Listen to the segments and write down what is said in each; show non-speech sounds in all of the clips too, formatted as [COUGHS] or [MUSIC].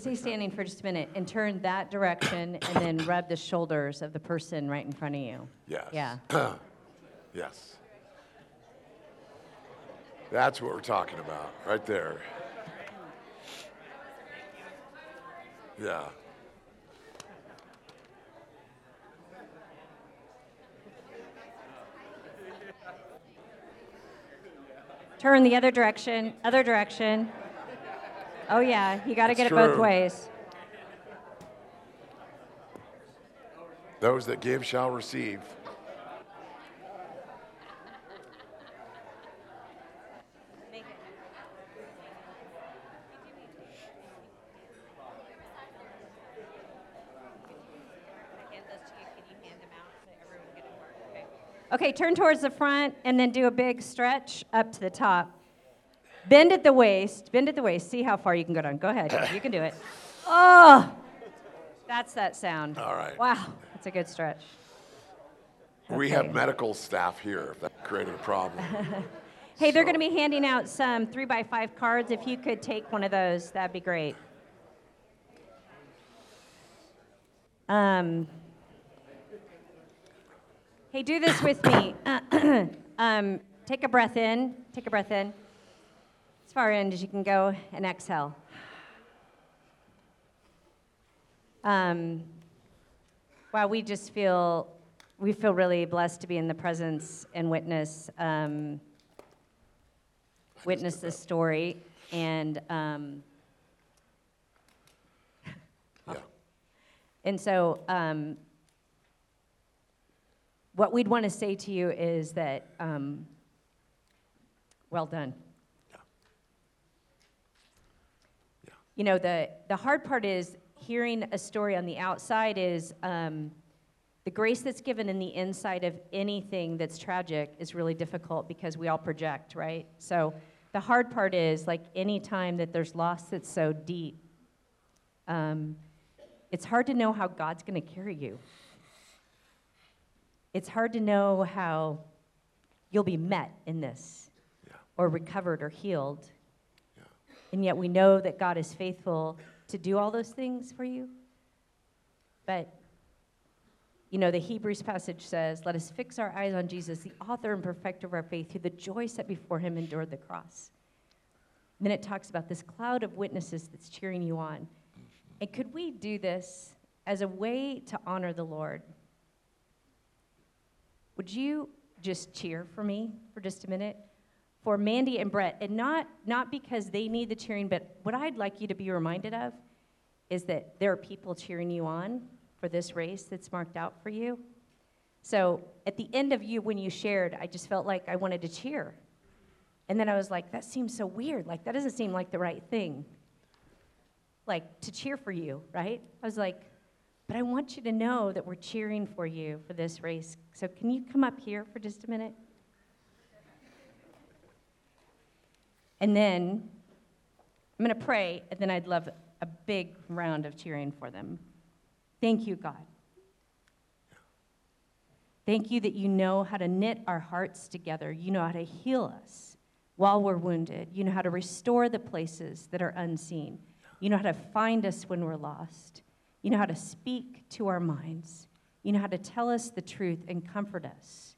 Stay standing for just a minute and turn that direction and then [COUGHS] rub the shoulders of the person right in front of you. Yes. Yeah. [COUGHS] Yes. That's what we're talking about, right there. Yeah. Turn the other direction, other direction. Oh, yeah, you got to get it both ways. Those that give shall receive. Okay, turn towards the front and then do a big stretch up to the top. Bend at the waist, bend at the waist. See how far you can go down. Go ahead, you can do it. Oh, that's that sound. All right. Wow, that's a good stretch. We have medical staff here if that created a problem. [LAUGHS] Hey, they're going to be handing out some three by five cards. If you could take one of those, that'd be great. Um, hey, do this with me. [COUGHS] um, take a breath in. Take a breath in. As far in as you can go, and exhale. Um, wow, we just feel we feel really blessed to be in the presence and witness um, witness this story and um, Yeah. and so um, what we'd want to say to you is that um, well done you know the the hard part is hearing a story on the outside is um, the grace that's given in the inside of anything that's tragic is really difficult because we all project right so the hard part is like any time that there's loss that's so deep um, it's hard to know how god's going to carry you it's hard to know how you'll be met in this Yeah. or recovered or healed. And yet we know that God is faithful to do all those things for you. But, you know, the Hebrews passage says, Let us fix our eyes on Jesus, the author and perfecter of our faith, who the joy set before him endured the cross. And then it talks about this cloud of witnesses that's cheering you on. And could we do this as a way to honor the Lord? Would you just cheer for me for just a minute? For Mandy and Brett, and not, not because they need the cheering, but what I'd like you to be reminded of is that there are people cheering you on for this race that's marked out for you. So at the end of you, when you shared, I just felt like I wanted to cheer. And then I was like, that seems so weird. Like, that doesn't seem like the right thing. Like, to cheer for you, right? I was like, but I want you to know that we're cheering for you for this race. So, can you come up here for just a minute? And then I'm going to pray, and then I'd love a big round of cheering for them. Thank you, God. Thank you that you know how to knit our hearts together. You know how to heal us while we're wounded. You know how to restore the places that are unseen. You know how to find us when we're lost. You know how to speak to our minds. You know how to tell us the truth and comfort us.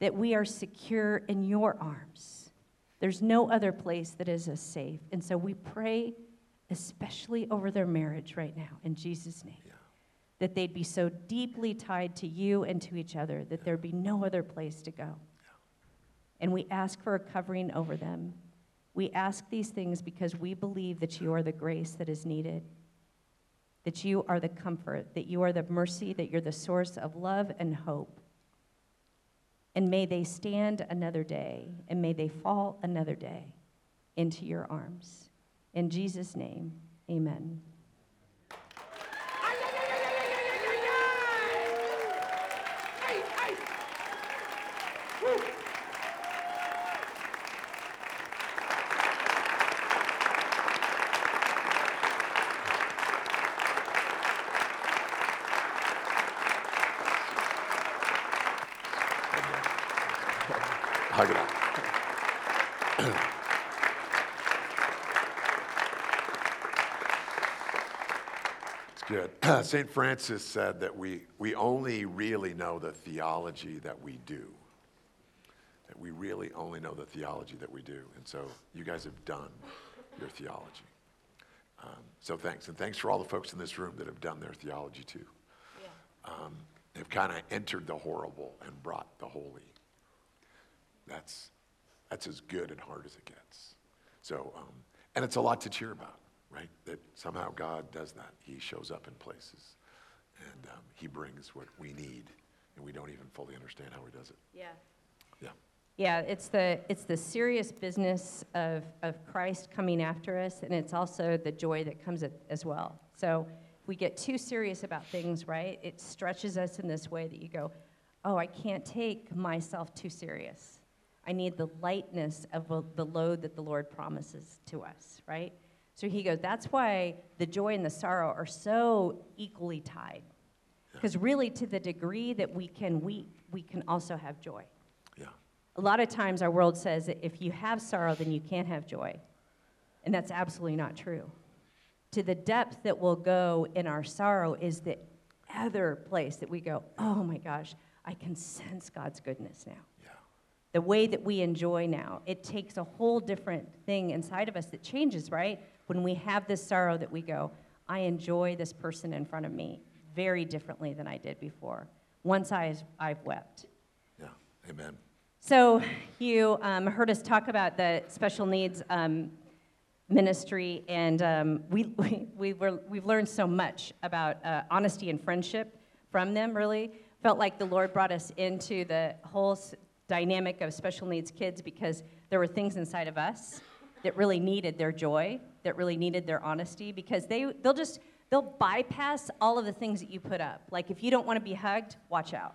That we are secure in your arms. There's no other place that is as safe. And so we pray, especially over their marriage right now, in Jesus' name, that they'd be so deeply tied to you and to each other that there'd be no other place to go. And we ask for a covering over them. We ask these things because we believe that you are the grace that is needed, that you are the comfort, that you are the mercy, that you're the source of love and hope. And may they stand another day, and may they fall another day into your arms. In Jesus' name, amen. Good. [CLEARS THROAT] St. Francis said that we, we only really know the theology that we do. That we really only know the theology that we do. And so you guys have done your theology. Um, so thanks. And thanks for all the folks in this room that have done their theology too. Um, they've kind of entered the horrible and brought the holy. That's, that's as good and hard as it gets. So, um, and it's a lot to cheer about right? That somehow God does that. He shows up in places and um, he brings what we need and we don't even fully understand how he does it. Yeah. Yeah. Yeah, it's the, it's the serious business of, of Christ coming after us, and it's also the joy that comes as well. So if we get too serious about things, right, it stretches us in this way that you go, oh, I can't take myself too serious. I need the lightness of the load that the Lord promises to us, right? So he goes, that's why the joy and the sorrow are so equally tied. Because really, to the degree that we can weep, we can also have joy. Yeah. A lot of times, our world says that if you have sorrow, then you can't have joy. And that's absolutely not true. To the depth that we'll go in our sorrow is the other place that we go, oh my gosh, I can sense God's goodness now. Yeah. The way that we enjoy now, it takes a whole different thing inside of us that changes, right? When we have this sorrow that we go, I enjoy this person in front of me very differently than I did before. Once I, I've wept. Yeah, amen. So you um, heard us talk about the special needs um, ministry, and um, we, we, we were, we've learned so much about uh, honesty and friendship from them, really. Felt like the Lord brought us into the whole dynamic of special needs kids because there were things inside of us that really needed their joy, that really needed their honesty, because they, they'll just, they'll bypass all of the things that you put up. Like if you don't want to be hugged, watch out,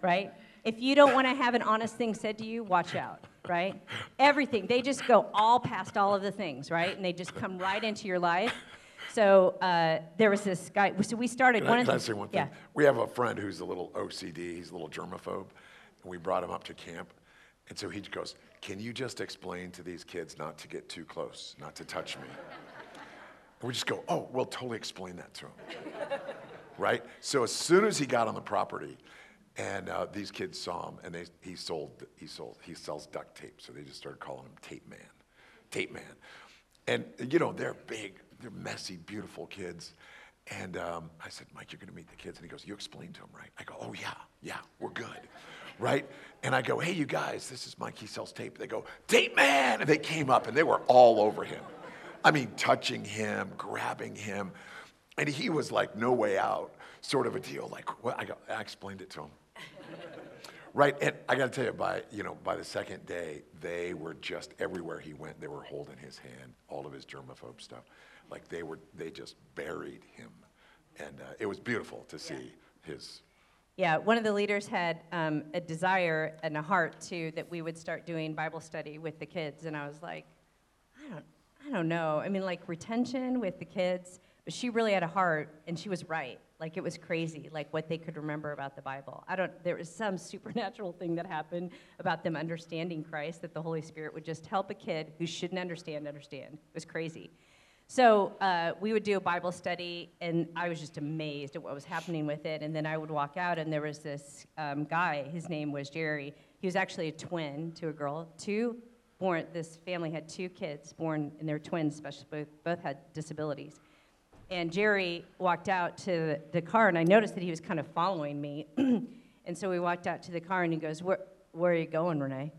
right? If you don't want to have an honest thing said to you, watch out, right? Everything. They just go all past all of the things, right? And they just come right into your life. So uh, there was this guy. So we started. Can one I, of can the, I say one thing? yeah. We have a friend who's a little OCD. He's a little germaphobe, and we brought him up to camp. And so he goes, Can you just explain to these kids not to get too close, not to touch me? And we just go, Oh, we'll totally explain that to him. right? So as soon as he got on the property, and uh, these kids saw him, and they, he sold, he sold, he sells duct tape, so they just started calling him Tape Man, Tape Man. And you know they're big, they're messy, beautiful kids. And um, I said, Mike, you're going to meet the kids, and he goes, You explained to them, right? I go, Oh yeah, yeah, we're good right? And I go, hey, you guys, this is Mike. Sells tape. They go, tape man. And they came up and they were all over him. I mean, touching him, grabbing him. And he was like, no way out, sort of a deal. Like, what? I, go, I explained it to him. right? And I got to tell you, by, you know, by the second day, they were just everywhere he went, they were holding his hand, all of his germaphobe stuff. Like they were, they just buried him. And uh, it was beautiful to see yeah. his yeah, one of the leaders had um, a desire and a heart too that we would start doing Bible study with the kids, and I was like, I don't, I don't know. I mean, like retention with the kids, but she really had a heart, and she was right. Like it was crazy, like what they could remember about the Bible. I don't. There was some [LAUGHS] supernatural thing that happened about them understanding Christ that the Holy Spirit would just help a kid who shouldn't understand understand. It was crazy. So uh, we would do a Bible study, and I was just amazed at what was happening with it. And then I would walk out, and there was this um, guy. His name was Jerry. He was actually a twin to a girl. Two born. This family had two kids born, and they're twins. Especially both, both had disabilities. And Jerry walked out to the car, and I noticed that he was kind of following me. [CLEARS THROAT] and so we walked out to the car, and he goes, "Where, where are you going, Renee?"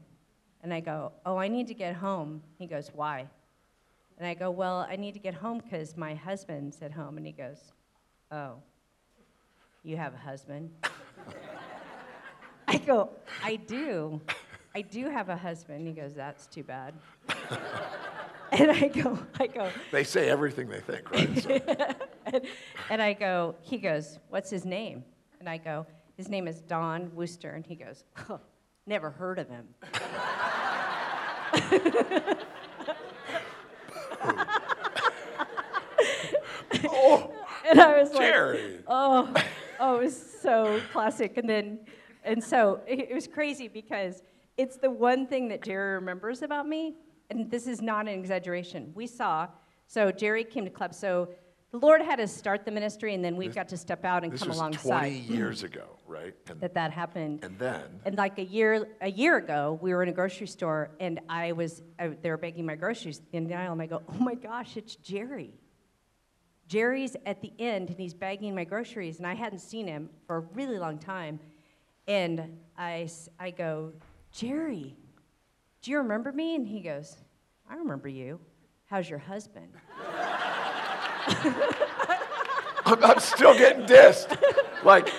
And I go, "Oh, I need to get home." He goes, "Why?" And I go, Well, I need to get home because my husband's at home. And he goes, Oh, you have a husband? I go, I do. I do have a husband. He goes, That's too bad. [LAUGHS] and I go, I go. They say everything they think, right? So. [LAUGHS] and, and I go, he goes, What's his name? And I go, His name is Don Wooster. And he goes, oh, Never heard of him. [LAUGHS] and I was Jerry. like, oh, oh, it was so classic. And then, and so it, it was crazy because it's the one thing that Jerry remembers about me, and this is not an exaggeration. We saw, so Jerry came to club. So the Lord had us start the ministry, and then we This- got to step out and This come was alongside 20 years ago, right? And, that that happened. and then, And like a year, a year ago, we were in a grocery store, and I was, I, they were bagging my groceries in the aisle, and I go, "Oh my gosh, it's Jerry." Jerry's at the end, and he's bagging my groceries, and I hadn't seen him for a really long time, and I, I go, "Jerry, do you remember me?" And he goes, "I remember you. How's your husband?" [LAUGHS] I'm, I'm still getting dissed. Like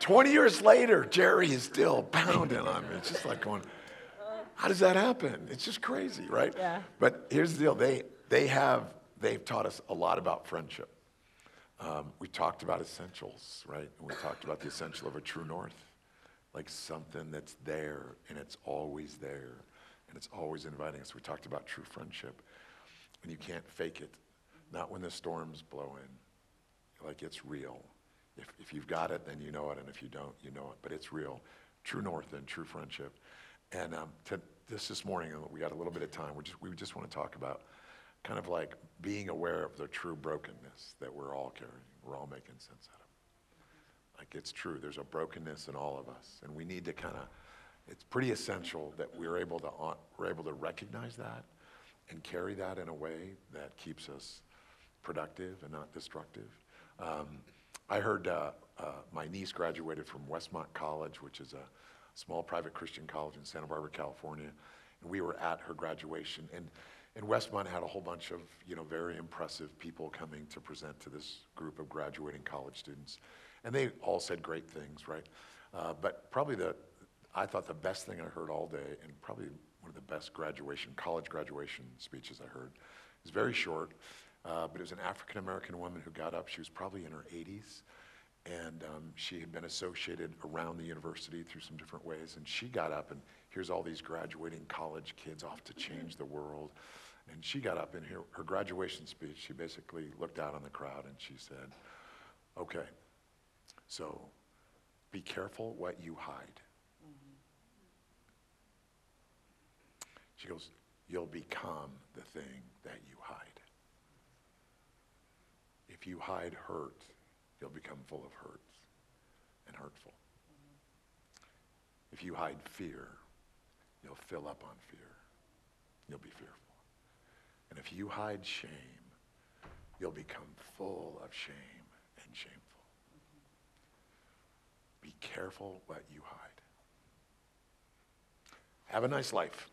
20 years later, Jerry is still pounding on me. It's just like going, how does that happen? It's just crazy, right? Yeah. But here's the deal they, they have, they've taught us a lot about friendship. Um, we talked about essentials, right? And we talked about the essential of a true north, like something that's there and it's always there and it's always inviting us. We talked about true friendship, and you can't fake it, not when the storms blow in. Like it's real. If, if you've got it, then you know it, and if you don't, you know it. But it's real. True north and true friendship. And um, to, this this morning, we got a little bit of time. We just we just want to talk about kind of like being aware of the true brokenness that we're all carrying. We're all making sense out of. Like it's true. There's a brokenness in all of us, and we need to kind of. It's pretty essential that we're able to we're able to recognize that and carry that in a way that keeps us productive and not destructive. Um, I heard uh, uh, my niece graduated from Westmont College, which is a small private Christian college in Santa Barbara, California, and we were at her graduation. And, and Westmont had a whole bunch of you know very impressive people coming to present to this group of graduating college students, and they all said great things, right? Uh, but probably the I thought the best thing I heard all day, and probably one of the best graduation, college graduation speeches I heard, it was very short, uh, but it was an African American woman who got up. She was probably in her 80s, and um, she had been associated around the university through some different ways. And she got up, and here's all these graduating college kids off to change the world. And she got up in her, her graduation speech. She basically looked out on the crowd and she said, Okay, so be careful what you hide. Mm-hmm. She goes, You'll become the thing that you hide. If you hide hurt, you'll become full of hurts and hurtful. Mm-hmm. If you hide fear, you'll fill up on fear. You'll be fearful. And if you hide shame, you'll become full of shame and shameful. Be careful what you hide. Have a nice life.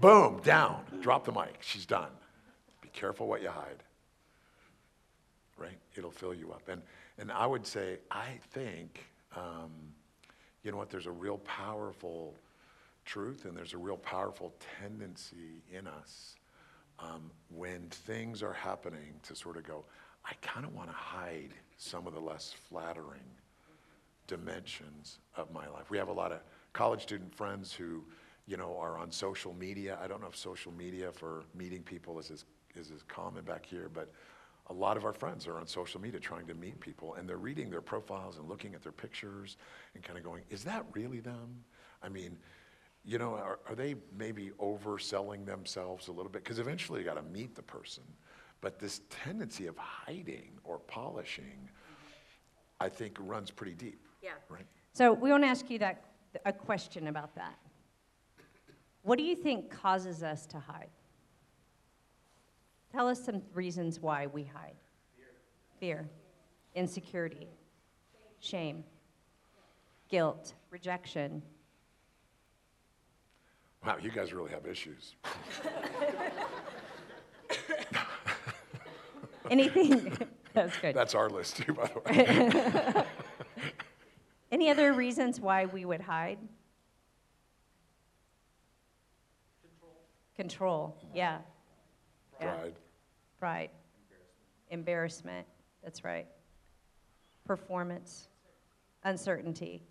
Boom, down. Drop the mic. She's done. Be careful what you hide. Right? It'll fill you up. And, and I would say, I think, um, you know what, there's a real powerful truth and there's a real powerful tendency in us um, when things are happening to sort of go, I kind of want to hide some of the less flattering dimensions of my life. We have a lot of college student friends who, you know, are on social media. I don't know if social media for meeting people is as, is as common back here, but a lot of our friends are on social media trying to meet people and they're reading their profiles and looking at their pictures and kind of going, is that really them? I mean, you know, are, are they maybe overselling themselves a little bit? Because eventually you got to meet the person. But this tendency of hiding or polishing, I think, runs pretty deep. Yeah. Right? So we want to ask you that a question about that. What do you think causes us to hide? Tell us some reasons why we hide. Fear. insecurity, shame, guilt, rejection. Wow, you guys really have issues. [LAUGHS] Anything? [LAUGHS] That's good. That's our list too, by the way. [LAUGHS] Any other reasons why we would hide? Control. Control, yeah. Yeah. Pride. Pride. Embarrassment, that's right. Performance, uncertainty.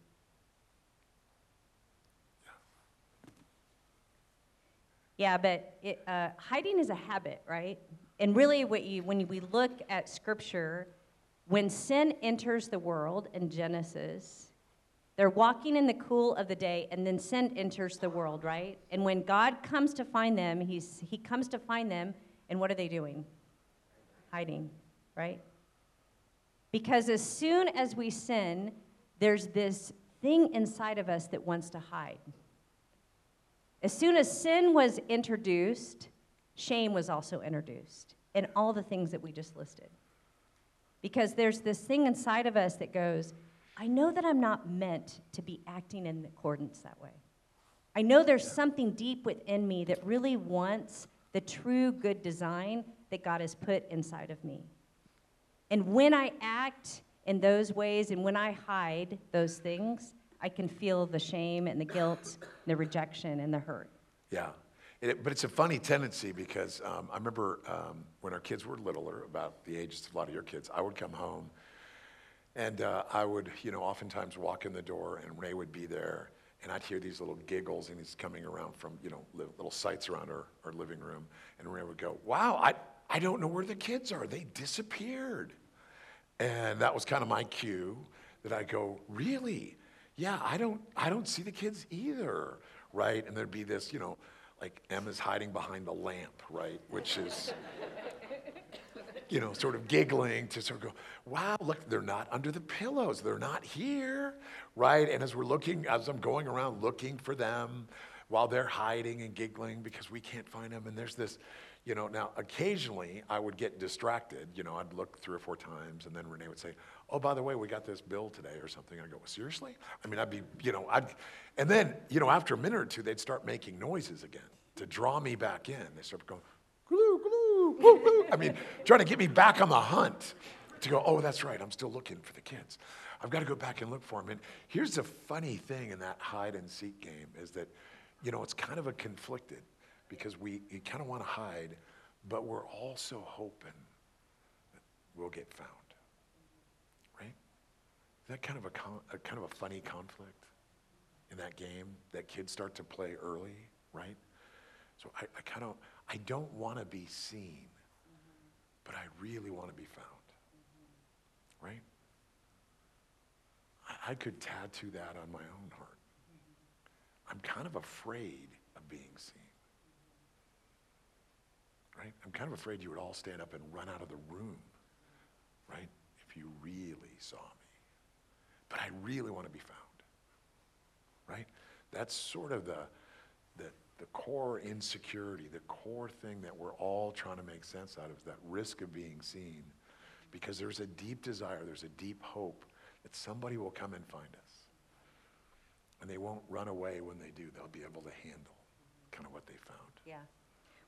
Yeah, but it, uh, hiding is a habit, right? And really, you, when we look at Scripture, when sin enters the world in Genesis, they're walking in the cool of the day, and then sin enters the world, right? And when God comes to find them, he's, He comes to find them, and what are they doing? Hiding. right? Because as soon as we sin, there's this thing inside of us that wants to hide. As soon as sin was introduced, shame was also introduced, and all the things that we just listed. Because there's this thing inside of us that goes, I know that I'm not meant to be acting in accordance that way. I know there's something deep within me that really wants the true good design that God has put inside of me. And when I act in those ways and when I hide those things, I can feel the shame and the guilt, and the rejection and the hurt. Yeah. It, but it's a funny tendency because um, I remember um, when our kids were littler, about the ages of a lot of your kids, I would come home and uh, I would, you know, oftentimes walk in the door and Ray would be there and I'd hear these little giggles and he's coming around from, you know, little sights around our, our living room. And Ray would go, wow, I, I don't know where the kids are. They disappeared. And that was kind of my cue that I go, really? Yeah, I don't, I don't see the kids either, right? And there'd be this, you know, like Emma's hiding behind the lamp, right? Which is, [LAUGHS] you know, sort of giggling to sort of go, wow, look, they're not under the pillows. They're not here, right? And as we're looking, as I'm going around looking for them while they're hiding and giggling because we can't find them, and there's this, you know, now occasionally I would get distracted. You know, I'd look three or four times, and then Renee would say, "Oh, by the way, we got this bill today or something." I'd go, "Seriously?" I mean, I'd be, you know, I'd, and then, you know, after a minute or two, they'd start making noises again to draw me back in. They start going, glue, glue, glue, glue. I mean, trying to get me back on the hunt to go, "Oh, that's right, I'm still looking for the kids. I've got to go back and look for them." And here's the funny thing in that hide and seek game is that, you know, it's kind of a conflicted because we kind of want to hide, but we're also hoping that we'll get found. Right? Is that kind of a, con- a kind of a funny conflict in that game that kids start to play early, right? So I, I kind of I don't want to be seen, but I really want to be found. Right? I, I could tattoo that on my own heart. I'm kind of afraid of being seen right? I'm kind of afraid you would all stand up and run out of the room, right? If you really saw me. But I really want to be found, right? That's sort of the, the, the core insecurity, the core thing that we're all trying to make sense out of, that risk of being seen. Because there's a deep desire, there's a deep hope that somebody will come and find us. And they won't run away when they do. They'll be able to handle kind of what they found. Yeah.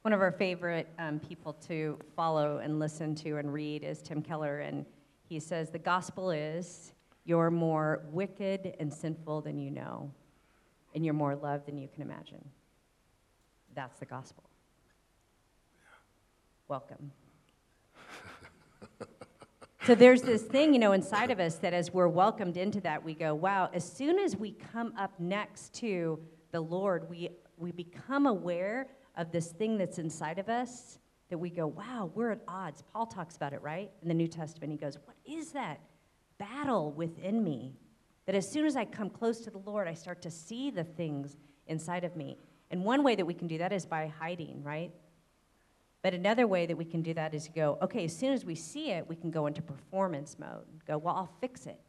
One of our favorite um, people to follow and listen to and read is Tim Keller, and he says, The gospel is you're more wicked and sinful than you know, and you're more loved than you can imagine. That's the gospel. Welcome. [LAUGHS] so there's this thing, you know, inside of us that as we're welcomed into that, we go, wow, as soon as we come up next to the Lord, we, we become aware of this thing that's inside of us that we go, wow, we're at odds. Paul talks about it, right? In the New Testament, he goes, what is that battle within me? That as soon as I come close to the Lord, I start to see the things inside of me. And one way that we can do that is by hiding, right? But another way that we can do that is to go, okay, as soon as we see it, we can go into performance mode. Go, well, I'll fix it.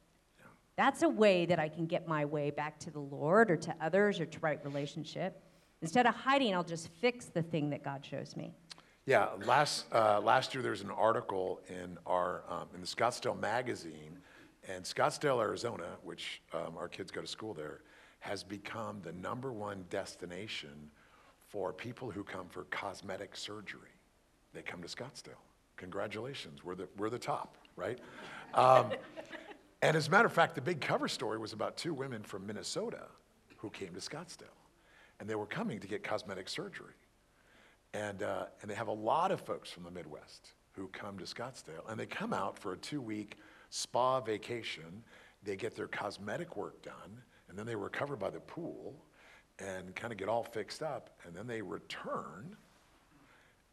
That's a way that I can get my way back to the Lord or to others or to right relationship. Instead of hiding, I'll just fix the thing that God shows me. Yeah, last, uh, last year there was an article in, our, um, in the Scottsdale Magazine, and Scottsdale, Arizona, which um, our kids go to school there, has become the number one destination for people who come for cosmetic surgery. They come to Scottsdale. Congratulations, we're the, we're the top, right? Um, and as a matter of fact, the big cover story was about two women from Minnesota who came to Scottsdale and they were coming to get cosmetic surgery. And, uh, and they have a lot of folks from the Midwest who come to Scottsdale, and they come out for a two week spa vacation. They get their cosmetic work done, and then they recover by the pool and kind of get all fixed up, and then they return.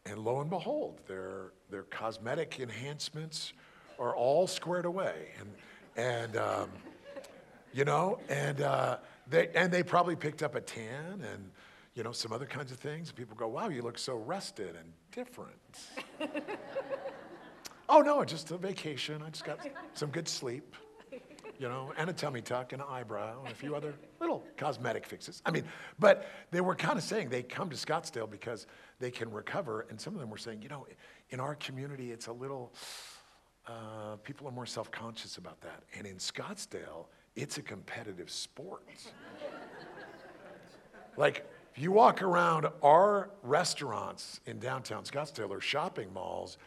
And lo and behold, their, their cosmetic enhancements are all squared away. And, and um, you know, and uh, they, and they probably picked up a tan and, you know, some other kinds of things. And People go, wow, you look so rested and different. [LAUGHS] Oh, no, just a vacation. I just got some good sleep, you know, and a tummy tuck and an eyebrow and a few other little cosmetic fixes. I mean, but they were kind of saying they come to Scottsdale because they can recover. And some of them were saying, you know, in our community, it's a little, uh, people are more self conscious about that. And in Scottsdale, it's a competitive sport. [LAUGHS] like, if you walk around our restaurants in downtown Scottsdale or shopping malls,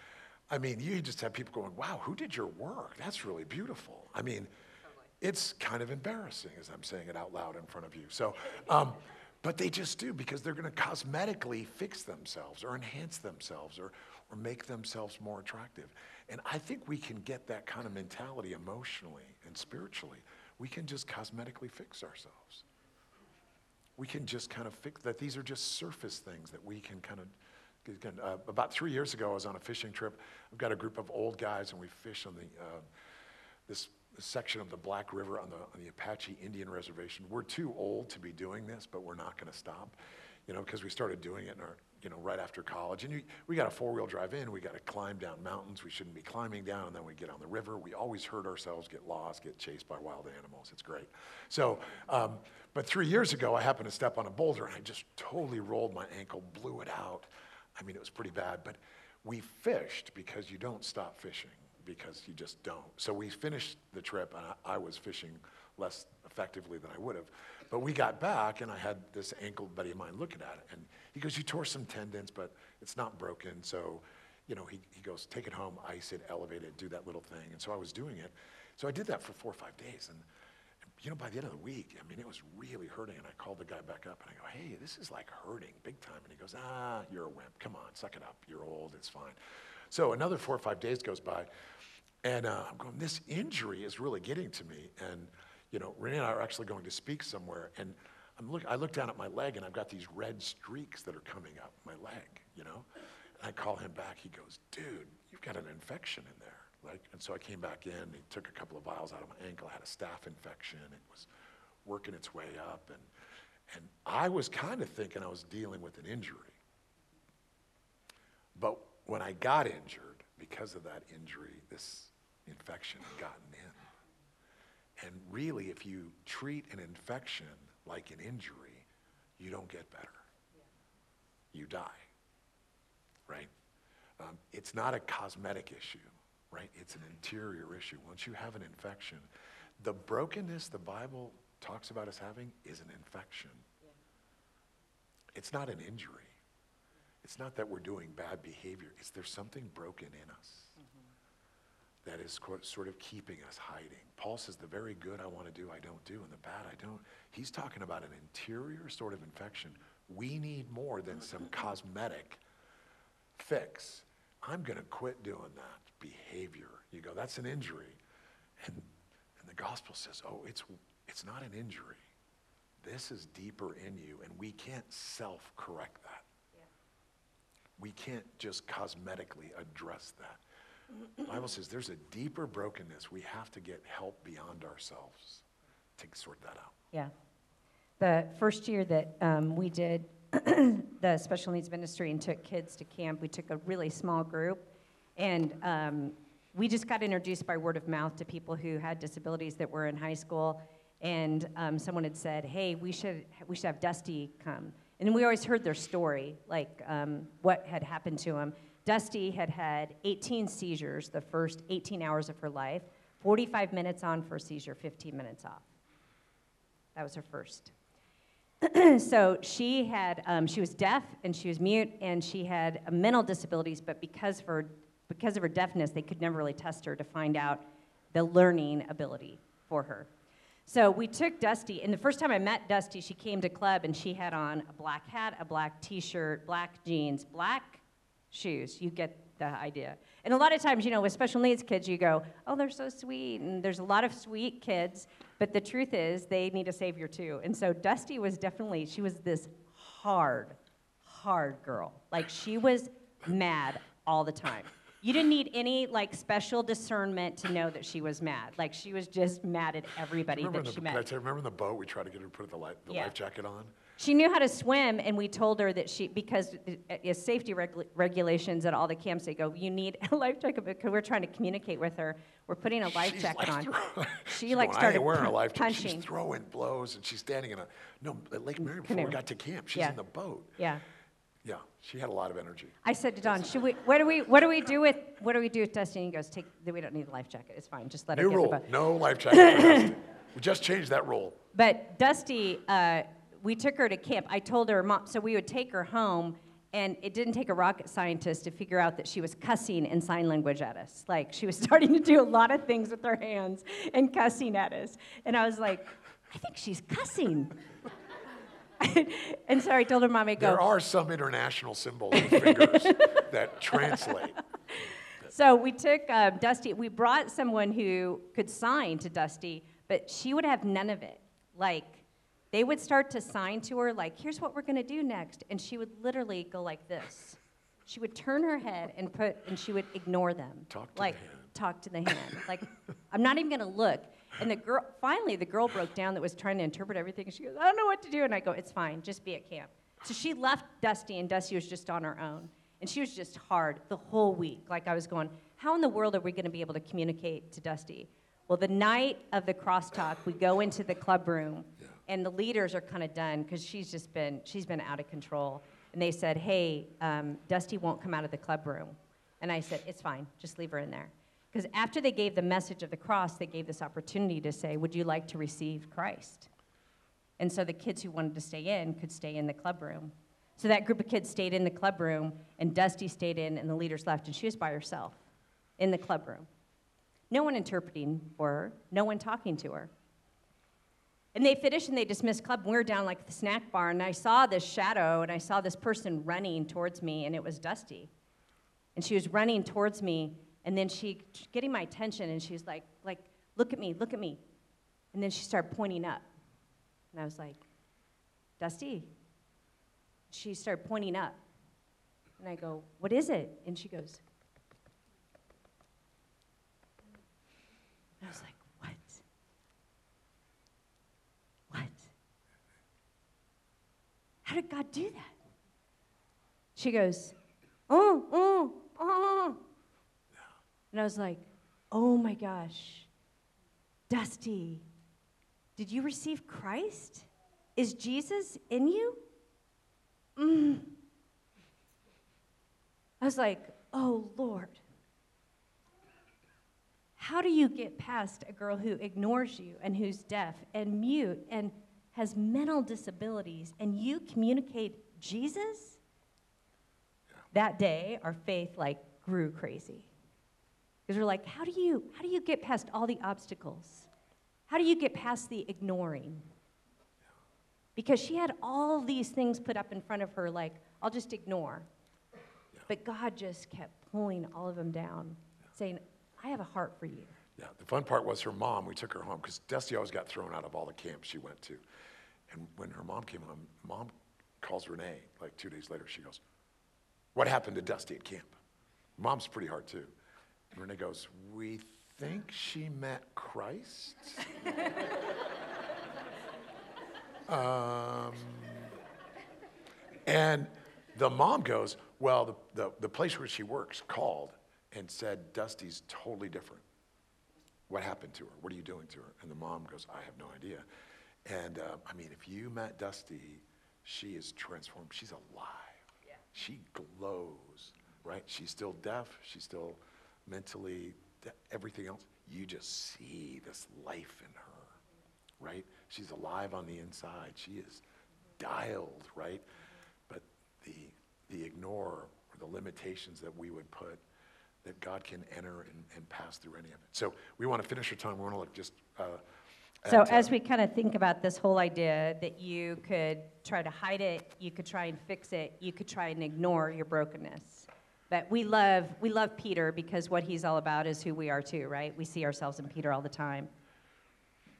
I mean, you just have people going, wow, who did your work? That's really beautiful. I mean, it's kind of embarrassing as I'm saying it out loud in front of you. So, um, but they just do because they're going to cosmetically fix themselves or enhance themselves or, or make themselves more attractive. And I think we can get that kind of mentality emotionally and spiritually. We can just cosmetically fix ourselves. We can just kind of fix that. These are just surface things that we can kind of. Again, uh, about three years ago, I was on a fishing trip. I've got a group of old guys, and we fish on the uh, this section of the Black River on the, on the Apache Indian Reservation. We're too old to be doing this, but we're not going to stop, you know, because we started doing it in our, you know, right after college. And you, we got a four-wheel drive in. We got to climb down mountains. We shouldn't be climbing down, and then we get on the river. We always hurt ourselves, get lost, get chased by wild animals. It's great. So, um, but three years ago, I happened to step on a boulder, and I just totally rolled my ankle, blew it out. I mean, it was pretty bad, but we fished because you don't stop fishing because you just don't. So we finished the trip, and I, I, was fishing less effectively than I would have. But we got back, and I had this ankle buddy of mine looking at it, and he goes, "You tore some tendons, but it's not broken." So, you know, he, he goes, "Take it home, ice it, elevate it, do that little thing." And so I was doing it. So I did that for four or five days, and you know, by the end of the week, I mean, it was really hurting. And I called the guy back up and I go, hey, this is like hurting big time. And he goes, ah, you're a wimp. Come on, suck it up. You're old. It's fine. So another four or five days goes by. And uh, I'm going, this injury is really getting to me. And, you know, Renee and I are actually going to speak somewhere. And I'm look, I look down at my leg and I've got these red streaks that are coming up my leg, you know? And I call him back. He goes, dude, you've got an infection in there. Like, and so I came back in, he took a couple of vials out of my ankle, I had a staph infection, it was working its way up. And, and I was kind of thinking I was dealing with an injury. But when I got injured, because of that injury, this infection had gotten in. And really, if you treat an infection like an injury, you don't get better. You die, right? Um, it's not a cosmetic issue right? It's an interior issue. Once you have an infection, the brokenness the Bible talks about us having is an infection. It's not an injury. It's not that we're doing bad behavior. It's there's something broken in us that is sort of keeping us hiding. Paul says, the very good I want to do, I don't do, and the bad I don't. He's talking about an interior sort of infection. We need more than some [LAUGHS] cosmetic fix. I'm going to quit doing that behavior. You go, that's an injury. And, and the gospel says, oh, it's, it's not an injury. This is deeper in you, and we can't self correct that. Yeah. We can't just cosmetically address that. The Bible says there's a deeper brokenness. We have to get help beyond ourselves to sort that out. Yeah. The first year that um, we did [CLEARS THROAT] the special needs ministry and took kids to camp, we took a really small group and um, we just got introduced by word of mouth to people who had disabilities that were in high school. And um, someone had said, hey, we should, we should have Dusty come. And we always heard their story, like um, what had happened to him. Dusty had had 18 seizures the first 18 hours of her life, 45 minutes on for a seizure, 15 minutes off. That was her first. [CLEARS THROAT] so she had, um, she was deaf and she was mute and she had mental disabilities, but because of her because of her deafness, they could never really test her to find out the learning ability for her. So we took Dusty, and the first time I met Dusty, she came to club and she had on a black hat, a black t-shirt, black jeans, black shoes. You get the idea. And a lot of times, you know, with special needs kids, you go, oh, they're so sweet. And there's a lot of sweet kids, but the truth is they need a savior too. And so Dusty was definitely, she was this hard, hard girl. Like she was mad all the time. You didn't need any like special discernment to know that she was mad. Like she was just mad at everybody that the, she met. I remember in the boat we tried to get her to put the life, the yeah. life jacket on. She knew how to swim, and we told her that she, because it's safety regu- regulations at all the camps, they go, you need a life jacket because we're trying to communicate with her. We're putting a life She's jacket like on. throw- [LAUGHS] [LAUGHS] She she's like going, I started ain't wearing a life jacket. punching. She's throwing blows, and she's standing in a no at Lake Mary before Canoe. we got to camp. She's Yeah. in the boat. Yeah. Yeah, she had a lot of energy. I said to Don, should we, what do we, what do we do with, what do we do with Dusty? And he goes, take, we don't need a life jacket. It's fine. Just let her New get the rule: boat. no life jacket. for Dusty. [LAUGHS] we just changed that rule. But Dusty, uh, we took her to camp. I told her, mom, so we would take her home, and it didn't take a rocket scientist to figure out that she was cussing in sign language at us. Like, she was [LAUGHS] starting to do a lot of things with her hands and cussing at us. And I was like, I think she's cussing. [LAUGHS] and so I told her, mom, I go, There are some international symbols and fingers [LAUGHS] that translate. So we took uh, Dusty, we brought someone who could sign to Dusty, but she would have none of it. Like, they would start to sign to her, like, here's what we're gonna do next. And she would literally go like this. She would turn her head and put, and she would ignore them. Talk to the like, hand. talk to the hand. Like, I'm not even gonna look. And the girl, finally, the girl broke down that was trying to interpret everything. She goes, I don't know what to do. And I go, it's fine, just be at camp. So she left Dusty, and Dusty was just on her own. And she was just hard the whole week. Like, I was going, how in the world are we gonna be able to communicate to Dusty? Well, the night of the crosstalk, we go into the club room, and the leaders are kind of done because she's just been, she's been out of control. And they said, hey, um, Dusty won't come out of the club room. And I said, it's fine, just leave her in there. Because after they gave the message of the cross, they gave this opportunity to say, Would you like to receive Christ? And so the kids who wanted to stay in could stay in the club room. So that group of kids stayed in the club room, and Dusty stayed in, and the leaders left, and she was by herself in the club room. No one interpreting for her, no one talking to her. And they finished and they dismissed club. And we're down like the snack bar, and I saw this shadow, and I saw this person running towards me, and it was Dusty. And she was running towards me, and then she getting my attention, and she's like, like, look at me, look at me. And then she started pointing up. And I was like, Dusty. She started pointing up. And I go, what is it? And she goes, I was like, what? What? How did God do that? She goes, oh, oh, oh. And I was like, oh my gosh, Dusty, did you receive Christ? Is Jesus in you? Mm. I was like, oh Lord. How do you get past a girl who ignores you and who's deaf and mute and has mental disabilities and you communicate Jesus? That day, our faith like grew crazy. Because we're like, how do you how do you get past all the obstacles? How do you get past the ignoring? Because she had all these things put up in front of her, like, I'll just ignore. But God just kept pulling all of them down, saying, I have a heart for you. Yeah, the fun part was her mom. We took her home because Dusty always got thrown out of all the camps she went to. And when her mom came home, mom calls Renee like two days later. She goes, What happened to Dusty at camp? Mom's pretty hard too. And Renee goes, We think she met Christ. [LAUGHS] um, and the mom goes, Well, the, the, the place where she works called and said, Dusty's totally different. What happened to her? What are you doing to her? And the mom goes, I have no idea. And uh, I mean, if you met Dusty, she is transformed. She's alive. Yeah. She glows, right? She's still deaf. She's still mentally, de- everything else. You just see this life in her, right? She's alive on the inside. She is dialed, right? But the, the ignore or the limitations that we would put, that God can enter and, and pass through any of it. So we want to finish our time. We want to look just. Uh, So, uh, as we kind of think about this whole idea that you could try to hide it, you could try and fix it, you could try and ignore your brokenness. But we love, we love Peter because what he's all about is who we are too, right? We see ourselves in Peter all the time.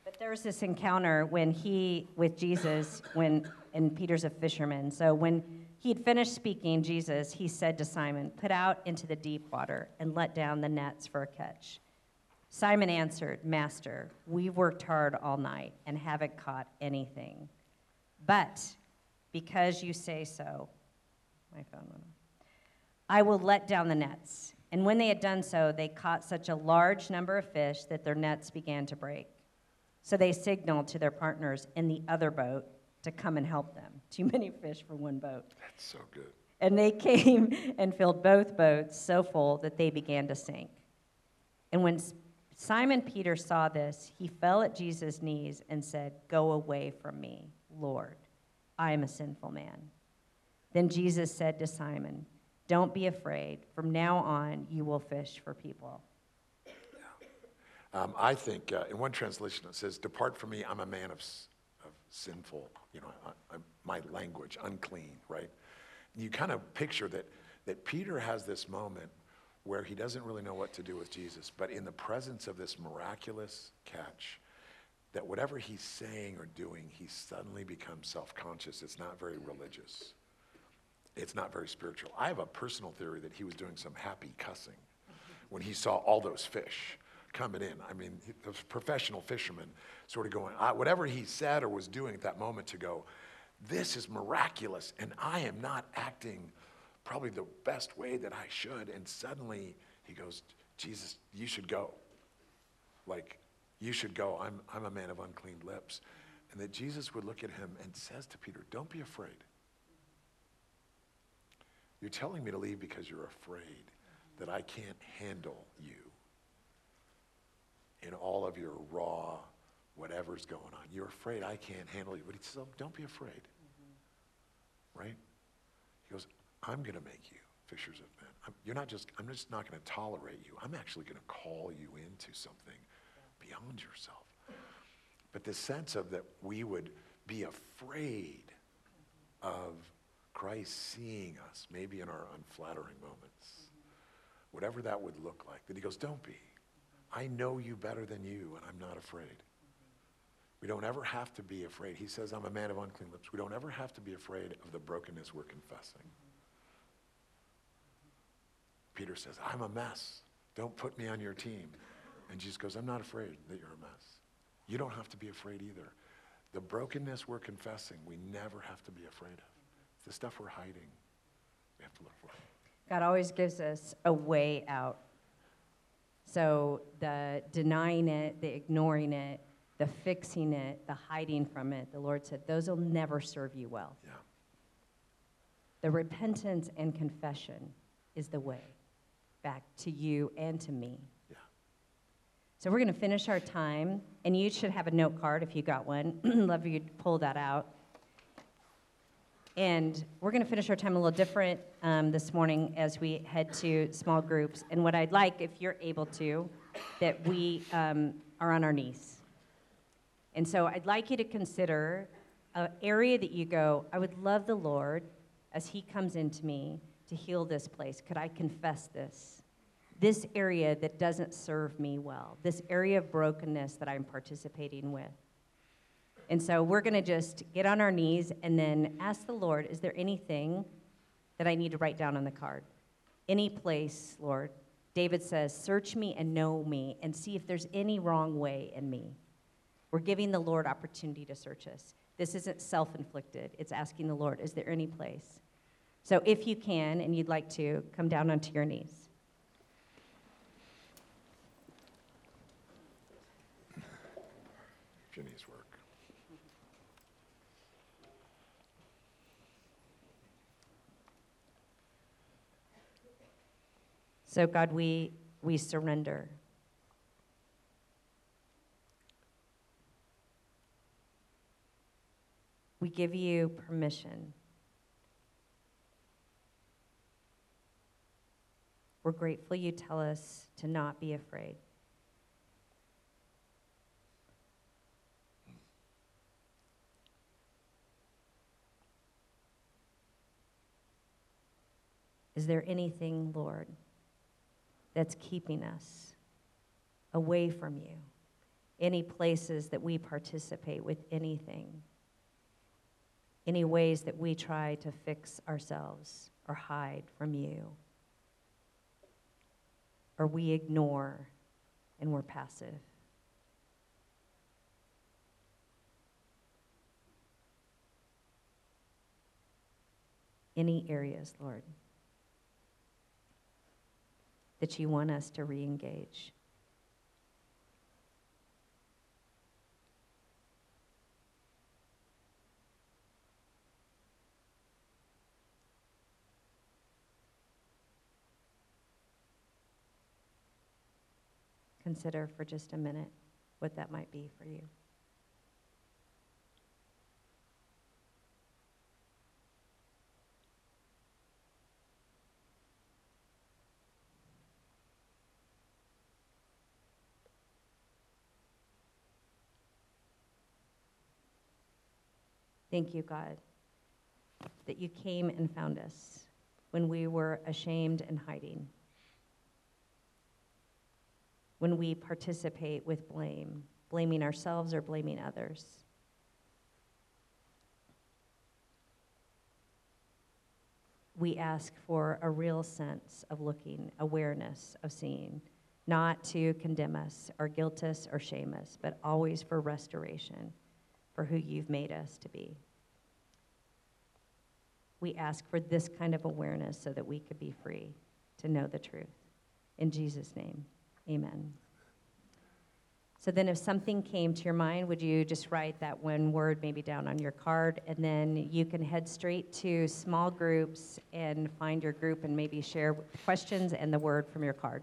But there's this encounter when he, with Jesus, when, and Peter's a fisherman. So when he had finished speaking, Jesus, he said to Simon, Put out into the deep water and let down the nets for a catch. Simon answered, Master, we've worked hard all night and haven't caught anything. But because you say so. My phone went off. I will let down the nets. And when they had done so, they caught such a large number of fish that their nets began to break. So they signaled to their partners in the other boat to come and help them. Too many fish for one boat. That's so good. And they came [LAUGHS] and filled both boats so full that they began to sink. And when Simon Peter saw this, he fell at Jesus' knees and said, Go away from me, Lord. I am a sinful man. Then Jesus said to Simon, Don't be afraid. From now on, you will fish for people. Um, I think uh, in one translation it says, Depart from me, I'm a man of, of sinful, you know, I, I, my language, unclean, right? You kind of picture that, that Peter has this moment where he doesn't really know what to do with Jesus, but in the presence of this miraculous catch, that whatever he's saying or doing, he suddenly becomes self conscious. It's not very religious, it's not very spiritual. I have a personal theory that he was doing some happy cussing when he saw all those fish coming in. I mean, the professional fisherman sort of going, ah, whatever he said or was doing at that moment to go, this is miraculous, and I am not acting probably the best way that I should. And suddenly he goes, Jesus, you should go. Like, you should go. I'm, I'm a man of unclean lips. And that Jesus would look at him and says to Peter, Don't be afraid. You're telling me to leave because you're afraid that I can't handle you in all of your raw whatever's going on. You're afraid I can't handle you. But he says, Don't be afraid. Right? He goes, I'm going to make you fishers of men. I'm, you're not just, I'm just not going to tolerate you. I'm actually going to call you into something beyond yourself. But the sense of that we would be afraid of Christ seeing us, maybe in our unflattering moments, whatever that would look like, that he goes, Don't be. I know you better than you, and I'm not afraid. We don't ever have to be afraid. He says, I'm a man of unclean lips. We don't ever have to be afraid of the brokenness we're confessing. Peter says, I'm a mess. Don't put me on your team. And Jesus goes, I'm not afraid that you're a mess. You don't have to be afraid either. The brokenness we're confessing, we never have to be afraid of. It's the stuff we're hiding. We have to look for. God always gives us a way out. So the denying it, the ignoring it, the fixing it, the hiding from it, the Lord said, those will never serve you well. Yeah. The repentance and confession is the way back to you and to me. Yeah. So we're going to finish our time, and you should have a note card if you got one. [CLEARS THROAT] Love you to pull that out. And we're going to finish our time a little different um, this morning as we head to small groups. And what I'd like, if you're able to, that we um, are on our knees. And so I'd like you to consider an area that you go, I would love the Lord as He comes into me to heal this place? Could I confess this? This area that doesn't serve me well, this area of brokenness that I'm participating with. And so we're going to just get on our knees and then ask the Lord, is there anything that I need to write down on the card? Any place, Lord. David says, Search me and know me and see if there's any wrong way in me. We're giving the Lord opportunity to search us. This isn't self inflicted, it's asking the Lord, is there any place? So if you can and you'd like to, come down onto your knees. If your knees work. So, God, we, we surrender. We give you permission We're grateful you tell us to not be afraid. Is there anything, Lord, that's keeping us away from you? Any places that we participate with anything? Any ways that we try to fix ourselves or hide from you? or we ignore and we're passive. any areas, Lord, that you want us to re engage. Consider for just a minute what that might be for you. Thank you, God, that you came and found us when we were ashamed and hiding. When we participate with blame, blaming ourselves or blaming others. We ask for a real sense of looking, awareness of seeing, not to condemn us or guilt us or shame us, but always for restoration for who you've made us to be. We ask for this kind of awareness so that we could be free to know the truth. In Jesus' name, amen. So then, if something came to your mind, would you just write that one word maybe down on your card? And then you can head straight to small groups and find your group and maybe share questions and the word from your card.